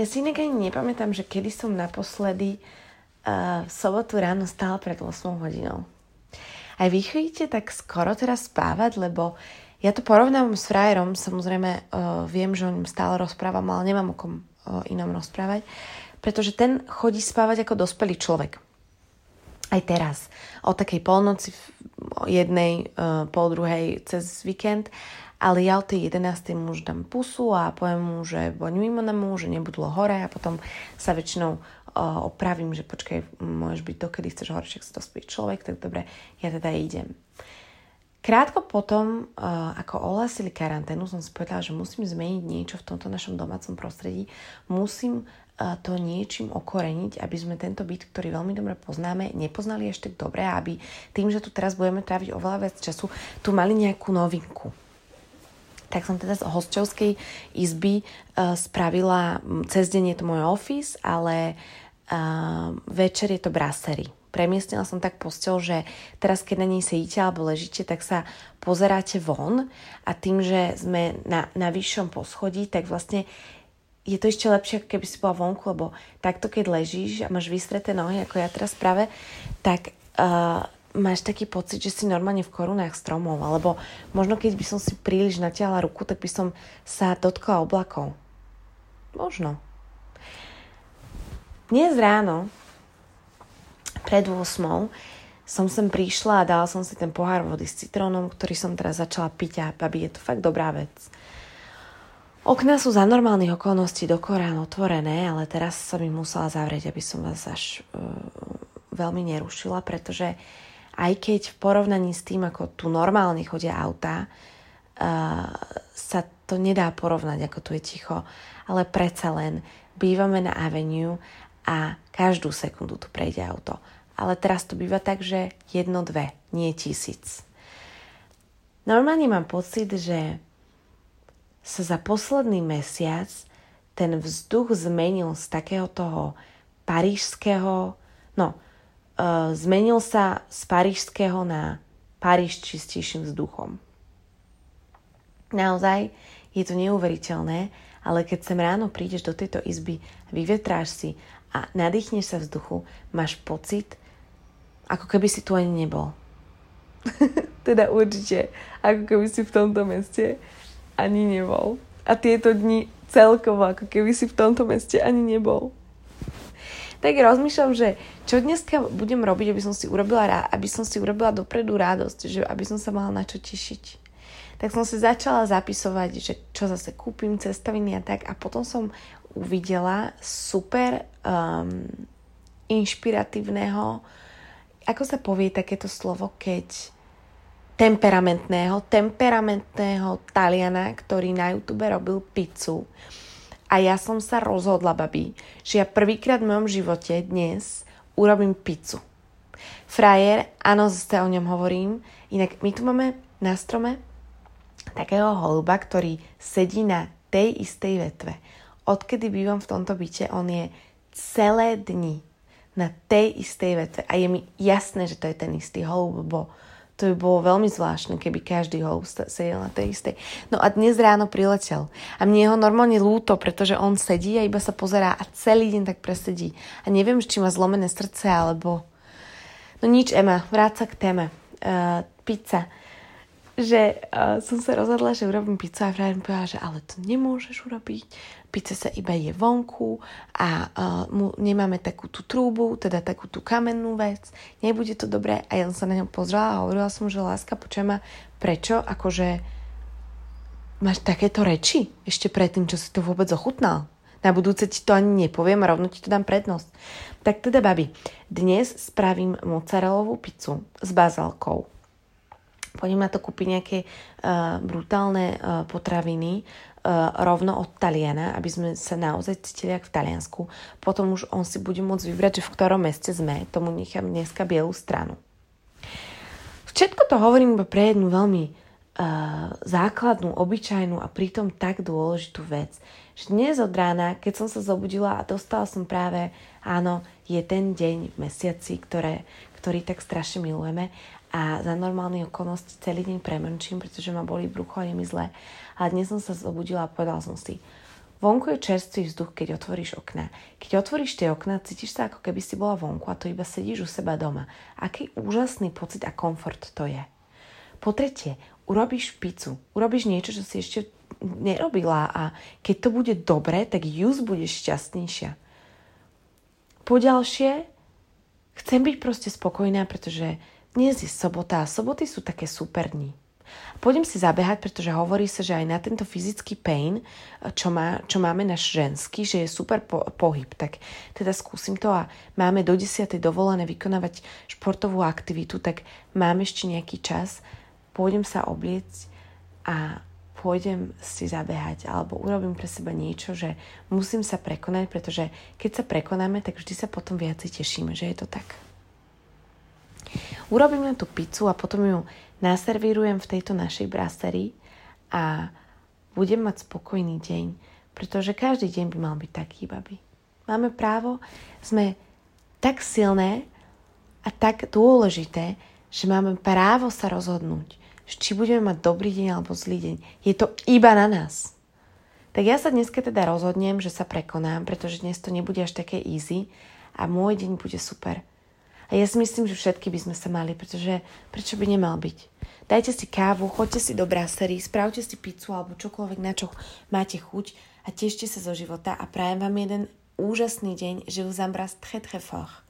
Ja si inak ani nepamätám, že kedy som naposledy uh, v sobotu ráno stála pred 8 hodinou. Aj vy chodíte tak skoro teraz spávať, lebo ja to porovnávam s frajerom, samozrejme uh, viem, že o ňom stále rozprávam, ale nemám o kom uh, inom rozprávať, pretože ten chodí spávať ako dospelý človek. Aj teraz, o takej polnoci, o jednej, uh, pol druhej cez víkend ale ja o tej 11. mu už dám pusu a poviem mu, že boň mimo na mu, že nebudlo hore a potom sa väčšinou opravím, že počkaj, môžeš byť dokedy chceš hore, však sa to spí človek, tak dobre, ja teda idem. Krátko potom, ako ohlásili karanténu, som si povedala, že musím zmeniť niečo v tomto našom domácom prostredí. Musím to niečím okoreniť, aby sme tento byt, ktorý veľmi dobre poznáme, nepoznali ešte dobre, aby tým, že tu teraz budeme tráviť oveľa viac času, tu mali nejakú novinku tak som teda z hostovskej izby uh, spravila, cez deň je to môj office, ale uh, večer je to brasserie. Premiestnila som tak postel, že teraz keď na nej sedíte alebo ležíte, tak sa pozeráte von a tým, že sme na, na vyššom poschodí, tak vlastne je to ešte lepšie, ako keby si bola vonku, lebo takto keď ležíš a máš vystreté nohy, ako ja teraz práve, tak uh, máš taký pocit, že si normálne v korunách stromov, alebo možno keď by som si príliš natiahla ruku, tak by som sa dotkla oblakov. Možno. Dnes ráno, pred 8 som sem prišla a dala som si ten pohár vody s citrónom, ktorý som teraz začala piť a babi, je to fakt dobrá vec. Okná sú za normálnych okolností do Korán otvorené, ale teraz som ich musela zavrieť, aby som vás až uh, veľmi nerušila, pretože uh, aj keď v porovnaní s tým, ako tu normálne chodia autá, uh, sa to nedá porovnať, ako tu je ticho, ale predsa len bývame na Avenue a každú sekundu tu prejde auto. Ale teraz to býva tak, že jedno, dve, nie tisíc. Normálne mám pocit, že sa za posledný mesiac ten vzduch zmenil z takého toho parížského, no, zmenil sa z parížského na Paríž čistejším vzduchom. Naozaj je to neuveriteľné, ale keď sem ráno prídeš do tejto izby, vyvetráš si a nadýchneš sa vzduchu, máš pocit, ako keby si tu ani nebol. teda určite, ako keby si v tomto meste ani nebol. A tieto dni celkovo, ako keby si v tomto meste ani nebol tak rozmýšľam, že čo dneska budem robiť, aby som si urobila, aby som si urobila dopredu radosť, že aby som sa mala na čo tešiť. Tak som si začala zapisovať, že čo zase kúpim, cestaviny a tak a potom som uvidela super um, inšpiratívneho, ako sa povie takéto slovo, keď temperamentného, temperamentného Taliana, ktorý na YouTube robil pizzu a ja som sa rozhodla, babi, že ja prvýkrát v mojom živote dnes urobím pizzu. Frajer, áno, zase o ňom hovorím. Inak my tu máme na strome takého holuba, ktorý sedí na tej istej vetve. Odkedy bývam v tomto byte, on je celé dni na tej istej vetve. A je mi jasné, že to je ten istý holub, bo to by bolo veľmi zvláštne, keby každý holub sedel na tej istej. No a dnes ráno priletel. A mne je ho normálne lúto, pretože on sedí a iba sa pozerá a celý deň tak presedí. A neviem, či má zlomené srdce, alebo... No nič, Ema, vráť sa k téme. Uh, pizza že uh, som sa rozhodla, že urobím pizzu a frajer mi povedal, že ale to nemôžeš urobiť, pizza sa iba je vonku a uh, mu, nemáme takú tú trúbu, teda takú tú kamennú vec, nebude to dobré a ja sa na ňom pozrela a hovorila som, že láska, počujem ma, prečo, akože máš takéto reči ešte predtým, čo si to vôbec ochutnal. Na budúce ti to ani nepoviem rovno ti to dám prednosť. Tak teda, babi, dnes spravím mozzarellovú pizzu s bazalkou Pôjdem na to kúpiť nejaké uh, brutálne uh, potraviny uh, rovno od Taliana, aby sme sa naozaj cítili ako v Taliansku. Potom už on si bude môcť vybrať, že v ktorom meste sme. Tomu nechám dneska bielú stranu. Všetko to hovorím iba pre jednu veľmi uh, základnú, obyčajnú a pritom tak dôležitú vec. Že dnes od rána, keď som sa zobudila a dostala som práve, áno, je ten deň v mesiaci, ktoré, ktorý tak strašne milujeme a za normálne okolnosti celý deň premrčím, pretože ma boli brucho a je mi zle. A dnes som sa zobudila a povedala som si, Vonku je čerstvý vzduch, keď otvoríš okna. Keď otvoríš tie okna, cítiš sa ako keby si bola vonku a to iba sedíš u seba doma. Aký úžasný pocit a komfort to je. Po tretie, urobíš pizzu. Urobíš niečo, čo si ešte nerobila a keď to bude dobre, tak just budeš šťastnejšia. Po ďalšie, chcem byť proste spokojná, pretože dnes je sobota a soboty sú také super dní. Pôjdem si zabehať, pretože hovorí sa, že aj na tento fyzický pain, čo, má, čo máme náš ženský, že je super po, pohyb. Tak teda skúsim to a máme do 10. dovolené vykonávať športovú aktivitu, tak mám ešte nejaký čas. Pôjdem sa obliecť a pôjdem si zabehať alebo urobím pre seba niečo, že musím sa prekonať, pretože keď sa prekonáme, tak vždy sa potom viac tešíme, že je to tak. Urobím na tú pizzu a potom ju naservírujem v tejto našej braserii a budem mať spokojný deň, pretože každý deň by mal byť taký, babi. Máme právo, sme tak silné a tak dôležité, že máme právo sa rozhodnúť, či budeme mať dobrý deň alebo zlý deň. Je to iba na nás. Tak ja sa dneska teda rozhodnem, že sa prekonám, pretože dnes to nebude až také easy a môj deň bude super. A ja si myslím, že všetky by sme sa mali, pretože prečo by nemal byť? Dajte si kávu, choďte si do brasery, spravte si pizzu alebo čokoľvek, na čo máte chuť a tešte sa zo života a prajem vám jeden úžasný deň. Je vous embrasse très très fort.